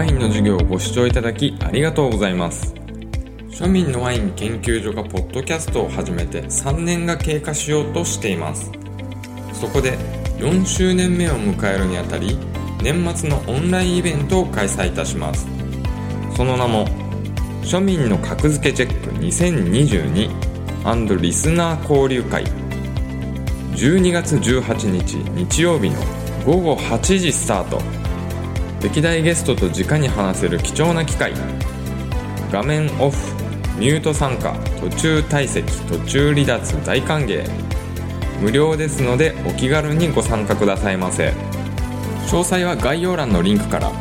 ワインの授業をご視聴いただきありがとうございます。庶民のワイン研究所がポッドキャストを始めて3年が経過しようとしています。そこで4周年目を迎えるにあたり年末のオンラインイベントを開催いたします。その名も庶民の格付けチェック2022リスナー交流会。12月18日日曜日の午後8時スタート。歴代ゲストと直に話せる貴重な機会。画面オフミュート参加途中退席途中離脱大歓迎。無料ですのでお気軽にご参加くださいませ。詳細は概要欄のリンクから。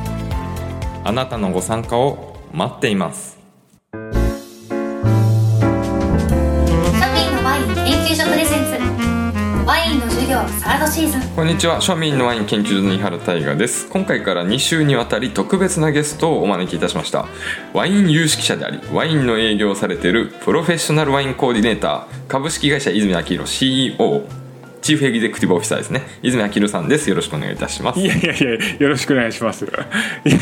あなたのご参加を待っています。庶民のワイン研究所プレゼンツ。ワインの授業サードシーズン。こんにちは。庶民のワイン研究所の井原大我です。今回から2週にわたり特別なゲストをお招きいたしました。ワイン有識者でありワインの営業をされているプロフェッショナルワインコーディネーター株式会社泉明宏 CEO チーフエグゼクティブオフィサーですね。泉明宏さんです。よろしくお願いいたします。いやいやいやよろしくお願いします。い や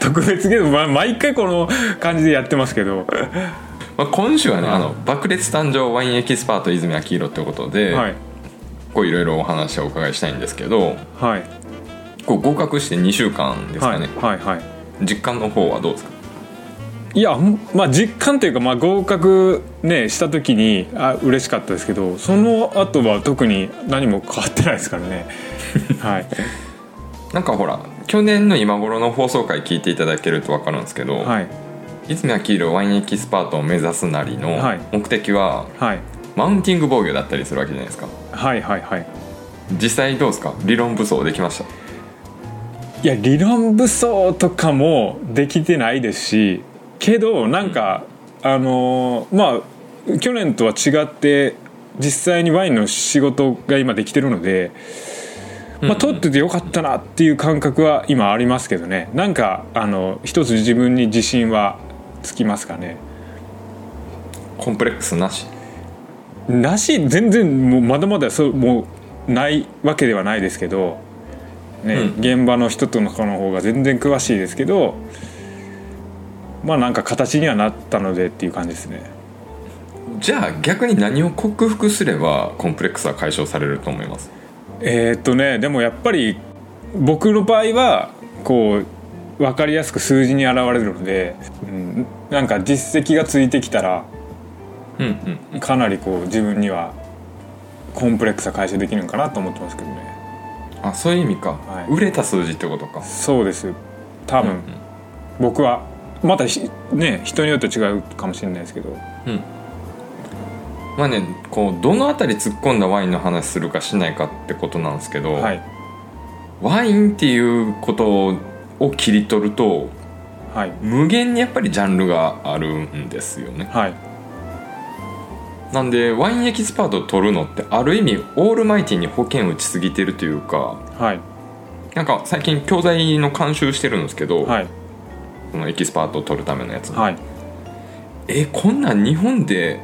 特別ゲーム、ま、毎回この感じでやってますけど。まあ、今週はね、あの爆裂誕生ワインエキスパート泉明宏ということで、はいこういろいろお話をお伺いしたいんですけどはい。こう合格して2週間ですはいかね、はいはい実感の方はどうですか？いやまあ実感というか、まあ、合格ねした時にあ嬉しかったですけどその後は特に何も変わってないですからね。はい。なんかほら去年の今頃の放送回聞いていただけると分かるんですけど、はい泉明宏ワインエキスパートを目指すなりのはい目的ははいマウンティング防御だったりするわけじゃないですか。はいはいはい。実際どうですか？理論武装できました？いや理論武装とかもできてないですしけどなんか、あのーまあ去年とは違って実際にワインの仕事が今できてるので、まあ、取っててよかったなっていう感覚は今ありますけどね。なんかあの一つ自分に自信はつきますかね。コンプレックスなし？なし全然もうまだまだそうもうないわけではないですけど、ねうん。現場の人とのかの方が全然詳しいですけどまあなんか形にはなったのでっていう感じですね。じゃあ逆に何を克服すればコンプレックスは解消されると思います？えーっとねでもやっぱり僕の場合はこう分かりやすく数字に現れるので、うん、なんか実績がついてきたらうんうん。かなりこう自分にはコンプレックスは解消できるのかなと思ってますけどね。あそういう意味か、はい。売れた数字ってことか。そうです。多分、僕はまたひね人によって違うかもしれないですけど。うん。まあねこうどの辺り突っ込んだワインの話するかしないかってことなんですけど、はい。ワインっていうことを切り取るとはい。無限にやっぱりジャンルがあるんですよね。はいなんでワインエキスパートを取るのってある意味オールマイティに保険打ちすぎてるというかはい。なんか最近教材の監修してるんですけど、はい。そのエキスパートを取るためのやつ、はい。えこんなん日本で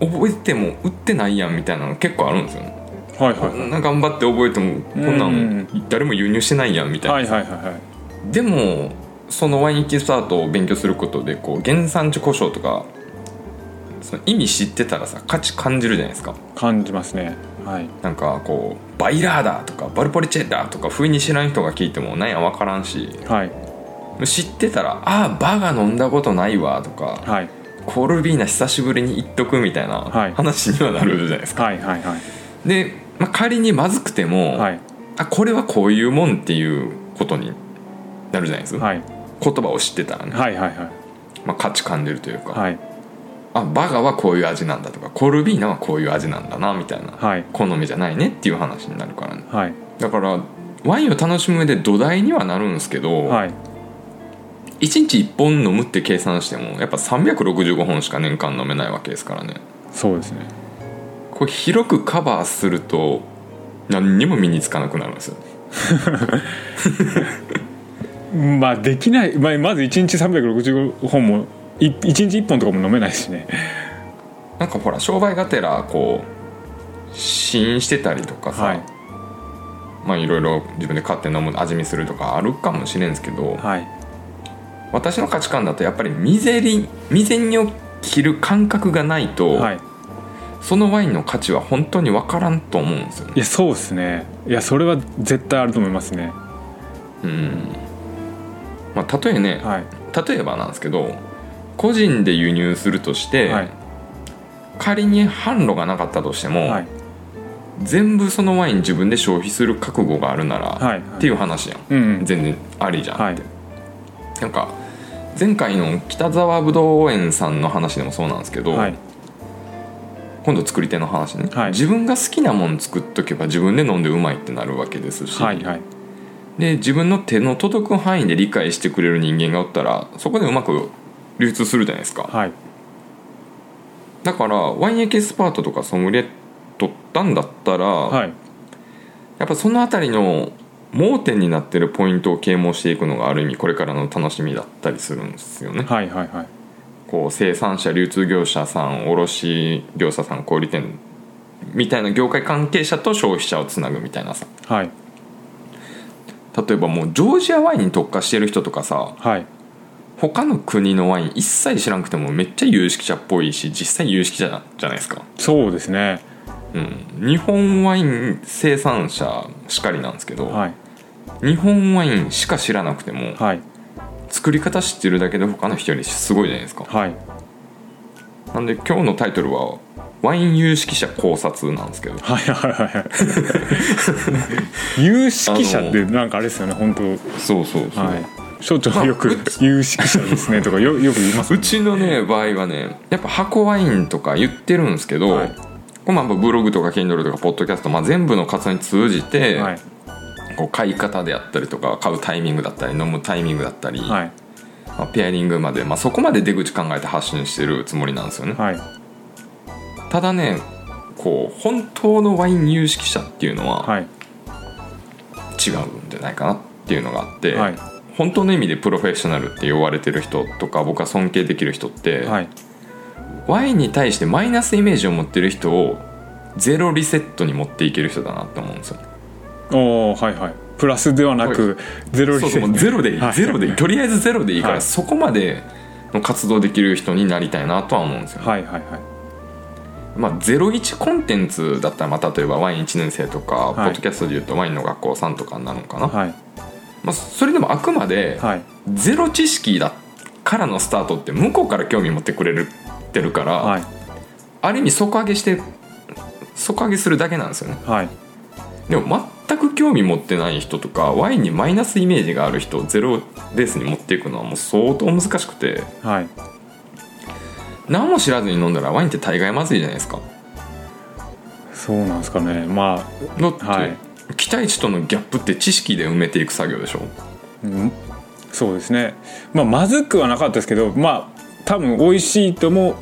覚えても売ってないやんみたいなの結構あるんですよね。はいはいこんな頑張って覚えてもこんなうん。ん誰も輸入してないやんみたいな、はいはいはいはい。でもそのワインエキスパートを勉強することでこう原産地故障とかその意味知ってたらさ価値感じるじゃないですか。感じますね。はい。なんかこうバイラーだとかバルポリチェだとか不意に知らん人が聞いてもなんや分からんしはい。知ってたら「ああバが飲んだことないわ」とかはい「コールビーナ久しぶりに言っとく」みたいなはい。話にはなるじゃないですか。はいはいはい。で、まあ、仮にまずくても、はい。あこれはこういうもんっていうことになるじゃないですか、はい言葉を知ってたらね、はいはいはいまあ、価値感じるというか、はいあバガはこういう味なんだとかコルビーナはこういう味なんだなみたいな、はい。好みじゃないねっていう話になるからね。はい。だからワインを楽しむ上で土台にはなるんですけど、はい。1日1本飲むって計算してもやっぱ365本しか年間飲めないわけですからね。そうですね。これ広くカバーすると何にも身につかなくなるんですよ。まあできない、まあ、まず1日365本もい1日1本とかも飲めないしね。なんかほら商売がてらこう試飲してたりとかさ、はい。まあいろいろ自分で買って飲む味見するとかあるかもしれんすけど、はい。私の価値観だとやっぱり未然に未然に切る感覚がないと、はい。そのワインの価値は本当に分からんと思うんですよね。いやそうですね。いやそれは絶対あると思いますね。うん。まあ例えね、はい。例えばなんですけど個人で輸入するとして、はい。仮に販路がなかったとしても、はい。全部そのワイン自分で消費する覚悟があるなら、はい。っていう話やん、うんうん。全然ありじゃんって、はい。なんか前回の北沢ぶどう園さんの話でもそうなんですけど、はい。今度作り手の話ね、はい。自分が好きなもん作っとけば自分で飲んでうまいってなるわけですし、はいはい。で自分の手の届く範囲で理解してくれる人間がおったらそこでうまく流通するじゃないですか。はい。だからワインエキスパートとかソムリエ取ったんだったら、はい。やっぱその辺りの盲点になってるポイントを啓蒙していくのがある意味これからの楽しみだったりするんですよね、はいはいはい。こう生産者流通業者さん卸業者さん小売店みたいな業界関係者と消費者をつなぐみたいなさ。はい。例えばもうジョージアワインに特化してる人とかさはい他の国のワイン一切知らなくてもめっちゃ有識者っぽいし実際有識者じゃないですか、そうですね。うん、日本ワイン生産者しかりなんですけど、はい。日本ワインしか知らなくてもはい。作り方知ってるだけで他の人よりすごいじゃないですか。はい。なんで今日のタイトルは「ワイン有識者考察」なんですけど。はいはいはいはい。有識者ってなんかあれですよね本当。そうそうそう、はい所長よく「有識者ですね」とかよよく言います。うちのね場合はねやっぱ箱ワインとか言ってるんですけど、はい。まあブログとか Kindle とかポッドキャスト、まあ、全部の活動に通じて、はい。こう買い方であったりとか買うタイミングだったり飲むタイミングだったり、はい。まあ、ペアリングまで、まあ、そこまで出口考えて発信してるつもりなんですよね、はい。ただねこう本当のワイン有識者っていうのははい。違うんじゃないかなっていうのがあって、はい本当の意味でプロフェッショナルって呼ばれてる人とか僕は尊敬できる人って、はい。ワインに対してマイナスイメージを持ってる人をゼロリセットに持っていける人だなって思うんですよおおはいはい。プラスではなくゼロリそうそうもうゼロでいい、はい。ゼロでいい。とりあえずゼロでいいから、はい。そこまでの活動できる人になりたいなとは思うんですよ、はいはいはい。まあ、01コンテンツだったら、まあ、例えばワイン1年生とか、い。ポッドキャストでいうとワインの学校さんとかになるのかな、はいまあ、それでもあくまではい。ゼロ知識だからのスタートって向こうから興味持ってくれるてるから、はい。ある意味底上げして底上げするだけなんですよね。はい。でも全く興味持ってない人とかワインにマイナスイメージがある人をゼロベースに持っていくのはもう相当難しくてはい。何も知らずに飲んだらワインって大概まずいじゃないですか。そうなんですかね。まだって、はい期待値とのギャップって知識で埋めていく作業でしょ？あ、うん、そうですね。まあまずくはなかったですけどまあ多分美味しいとも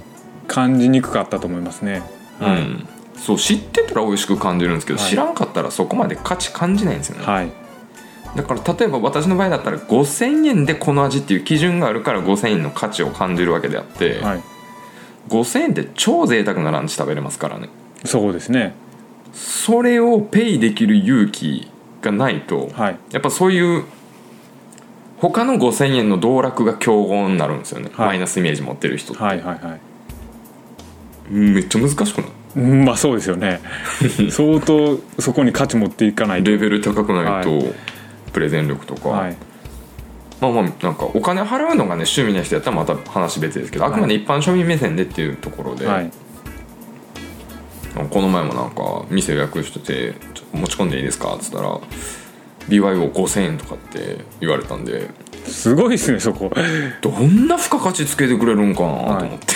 感じにくかったと思いますね。はい、うんそう知ってたら美味しく感じるんですけど、はい。知らんかったらそこまで価値感じないんですよね、はい。だから例えば私の場合だったら5000円でこの味っていう基準があるから5000円の価値を感じるわけであって、はい。5000円って超贅沢なランチ食べれますからね。そうですねそれをペイできる勇気がないと、はい。やっぱそういう他の5000円の道楽が競合になるんですよね、はい。マイナスイメージ持ってる人って、はいはいはい。めっちゃ難しくない？うんまあそうですよね。相当そこに価値持っていかないと。レベル高くないと、はプレゼン力とか、はい。まあまあなんかお金払うのがね趣味な人やったらまた話別ですけどあくまで一般庶民目線でっていうところで、はいこの前もなんか店予約してて「ちょっと持ち込んでいいですか?」っつったら「BYO5000 円」とかって言われたんですごいですねそこ。どんな付加価値つけてくれるんかなと思って、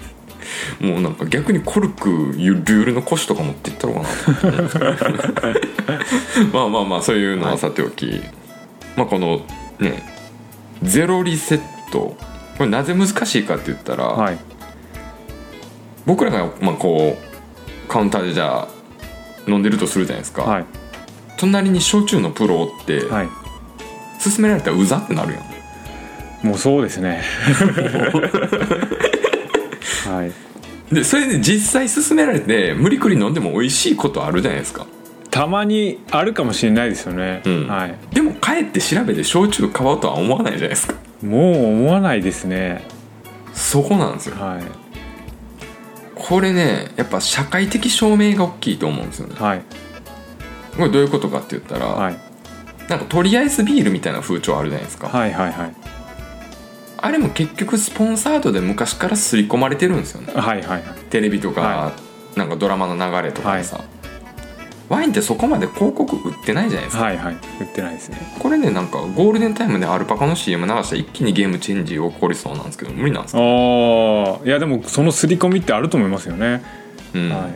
もうなんか逆にコルクルールの腰とか持っていったのかなと思って。まあまあまあそういうのはさておき、まあこのねゼロリセット。これなぜ難しいかって言ったら、はい。僕らがまあこうカウンターでじゃあ飲んでるとするじゃないですか、はい。隣に焼酎のプロおって、はい。勧められたらうざってなるやん。もうそうですね。はい。でそれで実際勧められて無理くり飲んでも美味しいことあるじゃないですか。たまにあるかもしれないですよね、うん。はい、でも帰って調べて焼酎買おうとは思わないじゃないですか。もう思わないですね。そこなんですよ。はいこれねやっぱ社会的証明が大きいと思うんですよね。はい。これどういうことかって言ったら、はい。なんかとりあえずビールみたいな風潮あるじゃないですか、はいはいはい。あれも結局スポンサードで昔から刷り込まれてるんですよね。はいはいはい。テレビとか、はなんかドラマの流れとかでさ、ワインってそこまで広告売ってないじゃないですか、はいはい。売ってないですね。これねなんかゴールデンタイムでアルパカの CM 流したら一気にゲームチェンジ起こりそうなんですけど無理なんですか、ああいやでもその刷り込みってあると思いますよね、うん。はい。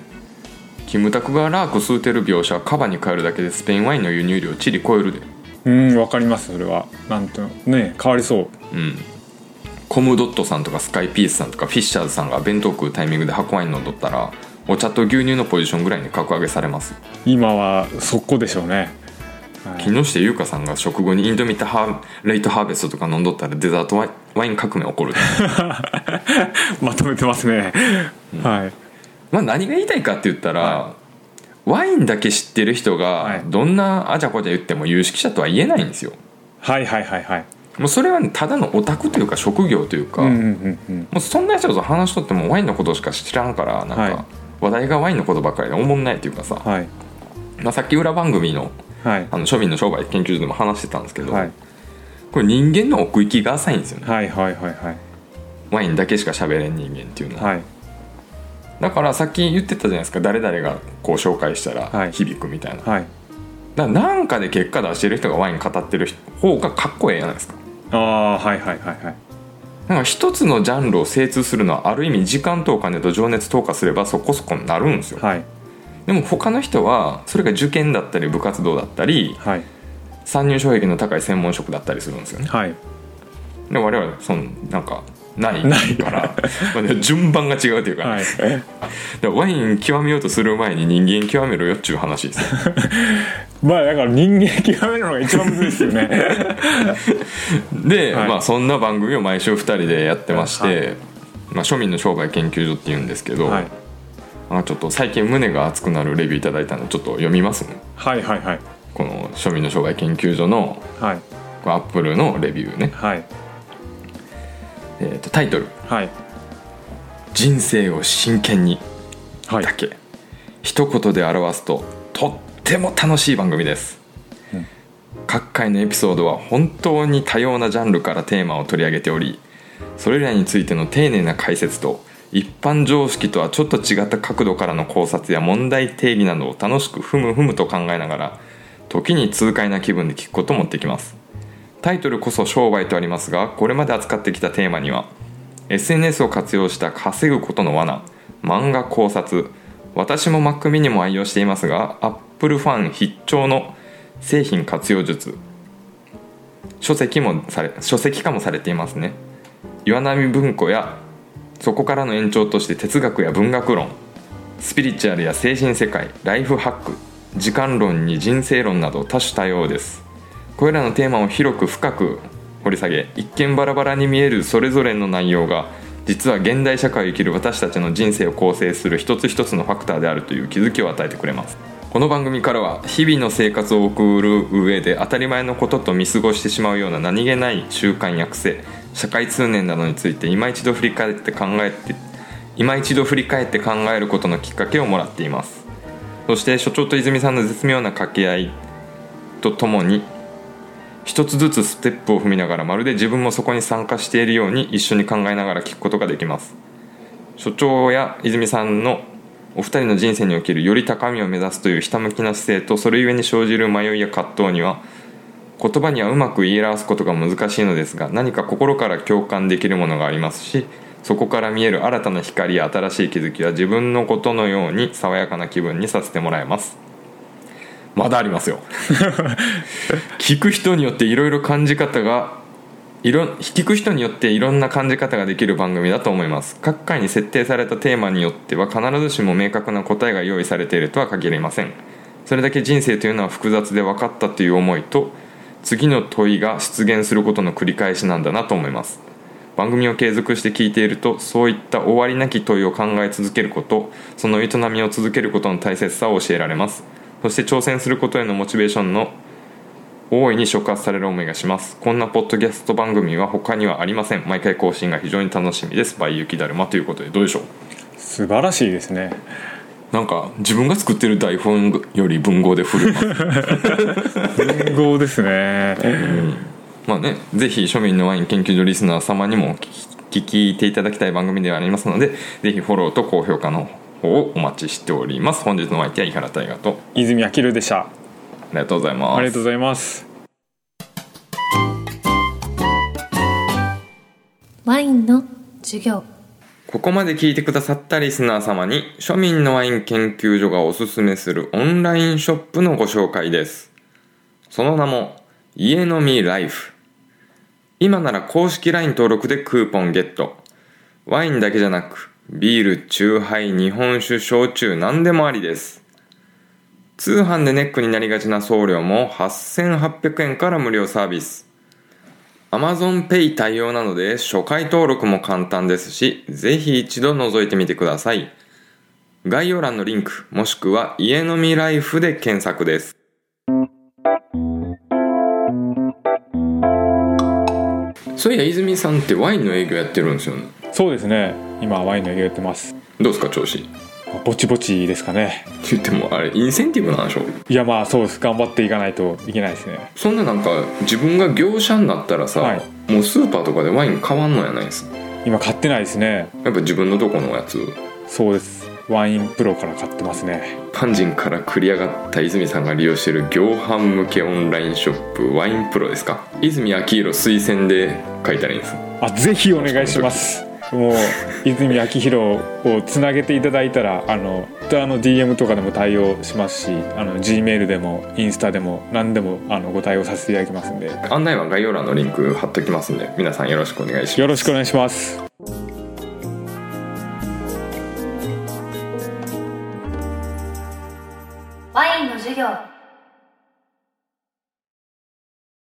キムタクがラーク吸うてる描写はカバに変えるだけでスペインワインの輸入量チリ超えるで。うんわかりますそれは。なんとね変わりそう。うん。コムドットさんとかスカイピースさんとかフィッシャーズさんが弁当食うタイミングで白ワイン飲んどったらお茶と牛乳のポジションぐらいに格上げされます。今はそこでしょうね、はい。木下優香さんが食後にインドミタハーレイトハーベストとか飲んどったらデザートワインワイン革命起こる。まとめてますね、はい。まあ何が言いたいかって言ったら、はワインだけ知ってる人がはい。どんなあちゃこちゃ言っても有識者とは言えないんですよ。はいはいはいはい。もうそれはねただのオタクというか職業というか、うんうんうんうんもうそんな人と話しとってもワインのことしか知らんからなんはいか話題がワインのことばっかりでおもんないというかさ、はい。まあ、さっき裏番組のはい。あの庶民の商売研究所でも話してたんですけど、はい。これ人間の奥行きが浅いんですよね。はいはいはいはい。ワインだけしか喋れん人間っていうのは、はい。だからさっき言ってたじゃないですか誰々がこう紹介したらはい。響くみたいな、はい。だからなんかで結果出してる人がワイン語ってる方がかっこええじゃないですか。ああはいはいはいはいなんか一つのジャンルを精通するのはある意味時間とお金と情熱投下すればそこそこになるんですよ。はい。でも他の人はそれが受験だったり部活動だったりはい。参入障壁の高い専門職だったりするんですよね。はい。で我々はそのなんかないないからまあね順番が違うというか,、はい。ワイン極めようとする前に人間極めろよっちゅう話ですよ。まあだから人間極めるのが一番むずいですよね。で、はい。まあそんな番組を毎週2人でやってまして、はい。まあ、庶民の商売研究所っていうんですけど、はい。あちょっと最近胸が熱くなるレビューいただいたのでちょっと読みますね。はいはいはい。この庶民の商売研究所のはい。アップルのレビューね、はいえーとタイトル。はい「人生を真剣に」はい。だけ、一言で表すととっても楽しい番組です、うん。各回のエピソードは本当に多様なジャンルからテーマを取り上げておりそれらについての丁寧な解説と一般常識とはちょっと違った角度からの考察や問題定義などを楽しくふむふむと考えながら時に痛快な気分で聞くこともできますタイトルこそ商売とありますがこれまで扱ってきたテーマには SNS を活用した稼ぐことの罠漫画考察私も Mac mini も愛用していますが Apple ファン必聴の製品活用術書籍もされ書籍化もされていますね。岩波文庫やそこからの延長として哲学や文学論スピリチュアルや精神世界ライフハック時間論に人生論など多種多様です。これらのテーマを広く深く掘り下げ一見バラバラに見えるそれぞれの内容が実は現代社会を生きる私たちの人生を構成する一つ一つのファクターであるという気づきを与えてくれます。この番組からは日々の生活を送る上で当たり前のことと見過ごしてしまうような何気ない習慣や癖社会通念などについて今一度振り返って考えて今一度振り返って考えることのきっかけをもらっています。そして所長と泉さんの絶妙な掛け合いとともに一つずつステップを踏みながらまるで自分もそこに参加しているように一緒に考えながら聞くことができます。所長や泉さんのお二人の人生におけるより高みを目指すというひたむきな姿勢とそれゆえに生じる迷いや葛藤には言葉にはうまく言い表すことが難しいのですが何か心から共感できるものがありますしそこから見える新たな光や新しい気づきは自分のことのように爽やかな気分にさせてもらえます。まだありますよ。聞く人によっていろいろ感じ方がいろ聞く人によっていろんな感じ方ができる番組だと思います。各回に設定されたテーマによっては必ずしも明確な答えが用意されているとは限りません。それだけ人生というのは複雑で分かったという思いと次の問いが出現することの繰り返しなんだなと思います。番組を継続して聞いているとそういった終わりなき問いを考え続けることその営みを続けることの大切さを教えられます。そして挑戦することへのモチベーションの大いに触発される思いがします。こんなポッドキャスト番組は他にはありません。毎回更新が非常に楽しみです。by 雪だるまということでどうでしょう？素晴らしいですね。なんか自分が作ってる台本より文豪で振る舞う。文豪ですね。まあねぜひ庶民のワイン研究所リスナー様にも聞聞いていただきたい番組ではありますのでぜひフォローと高評価の方をお待ちしております。本日のお相手は井原大河と。泉明宏でした。ありがとうございます。ありがとうございます。ワインの授業。ここまで聞いてくださったリスナー様に庶民のワイン研究所がおすすめするオンラインショップのご紹介です。その名も家飲みライフ。今なら公式 LINE 登録でクーポンゲット。ワインだけじゃなくビール、チューハイ、日本酒、焼酎何でもありです通販でネックになりがちな送料も8800円から無料サービス Amazon Pay 対応なので初回登録も簡単ですし、ぜひ一度覗いてみてください。概要欄のリンク、もしくは家飲みライフで検索です。そういや、泉さんってワインの営業やってるんですよね。そうですね今ワインの営業やってます。どうですか、調子？ぼちぼちですかね。って言っても、あれ、インセンティブなんでしょ？いやまあそうです。頑張っていかないといけないですね。そんななんか、自分が業者になったらさ、はい。もうスーパーとかでワイン買わんのやないです今買ってないですね。やっぱ自分のとこのやつ。そうです。ワインプロから買ってますね。パンジンから繰り上がった泉さんが利用している業販向けオンラインショップワインプロですか？泉明宏推薦で書いたらいいんです。あぜひお願いしますもう泉明宏をつなげていただいたらあの Twitter の DM とかでも対応しますしあの G メールでもインスタでも何でもあのご対応させていただきますんで。案内は概要欄のリンク貼っときますんで皆さんよろしくお願いします。よろしくお願いします。ワインの授業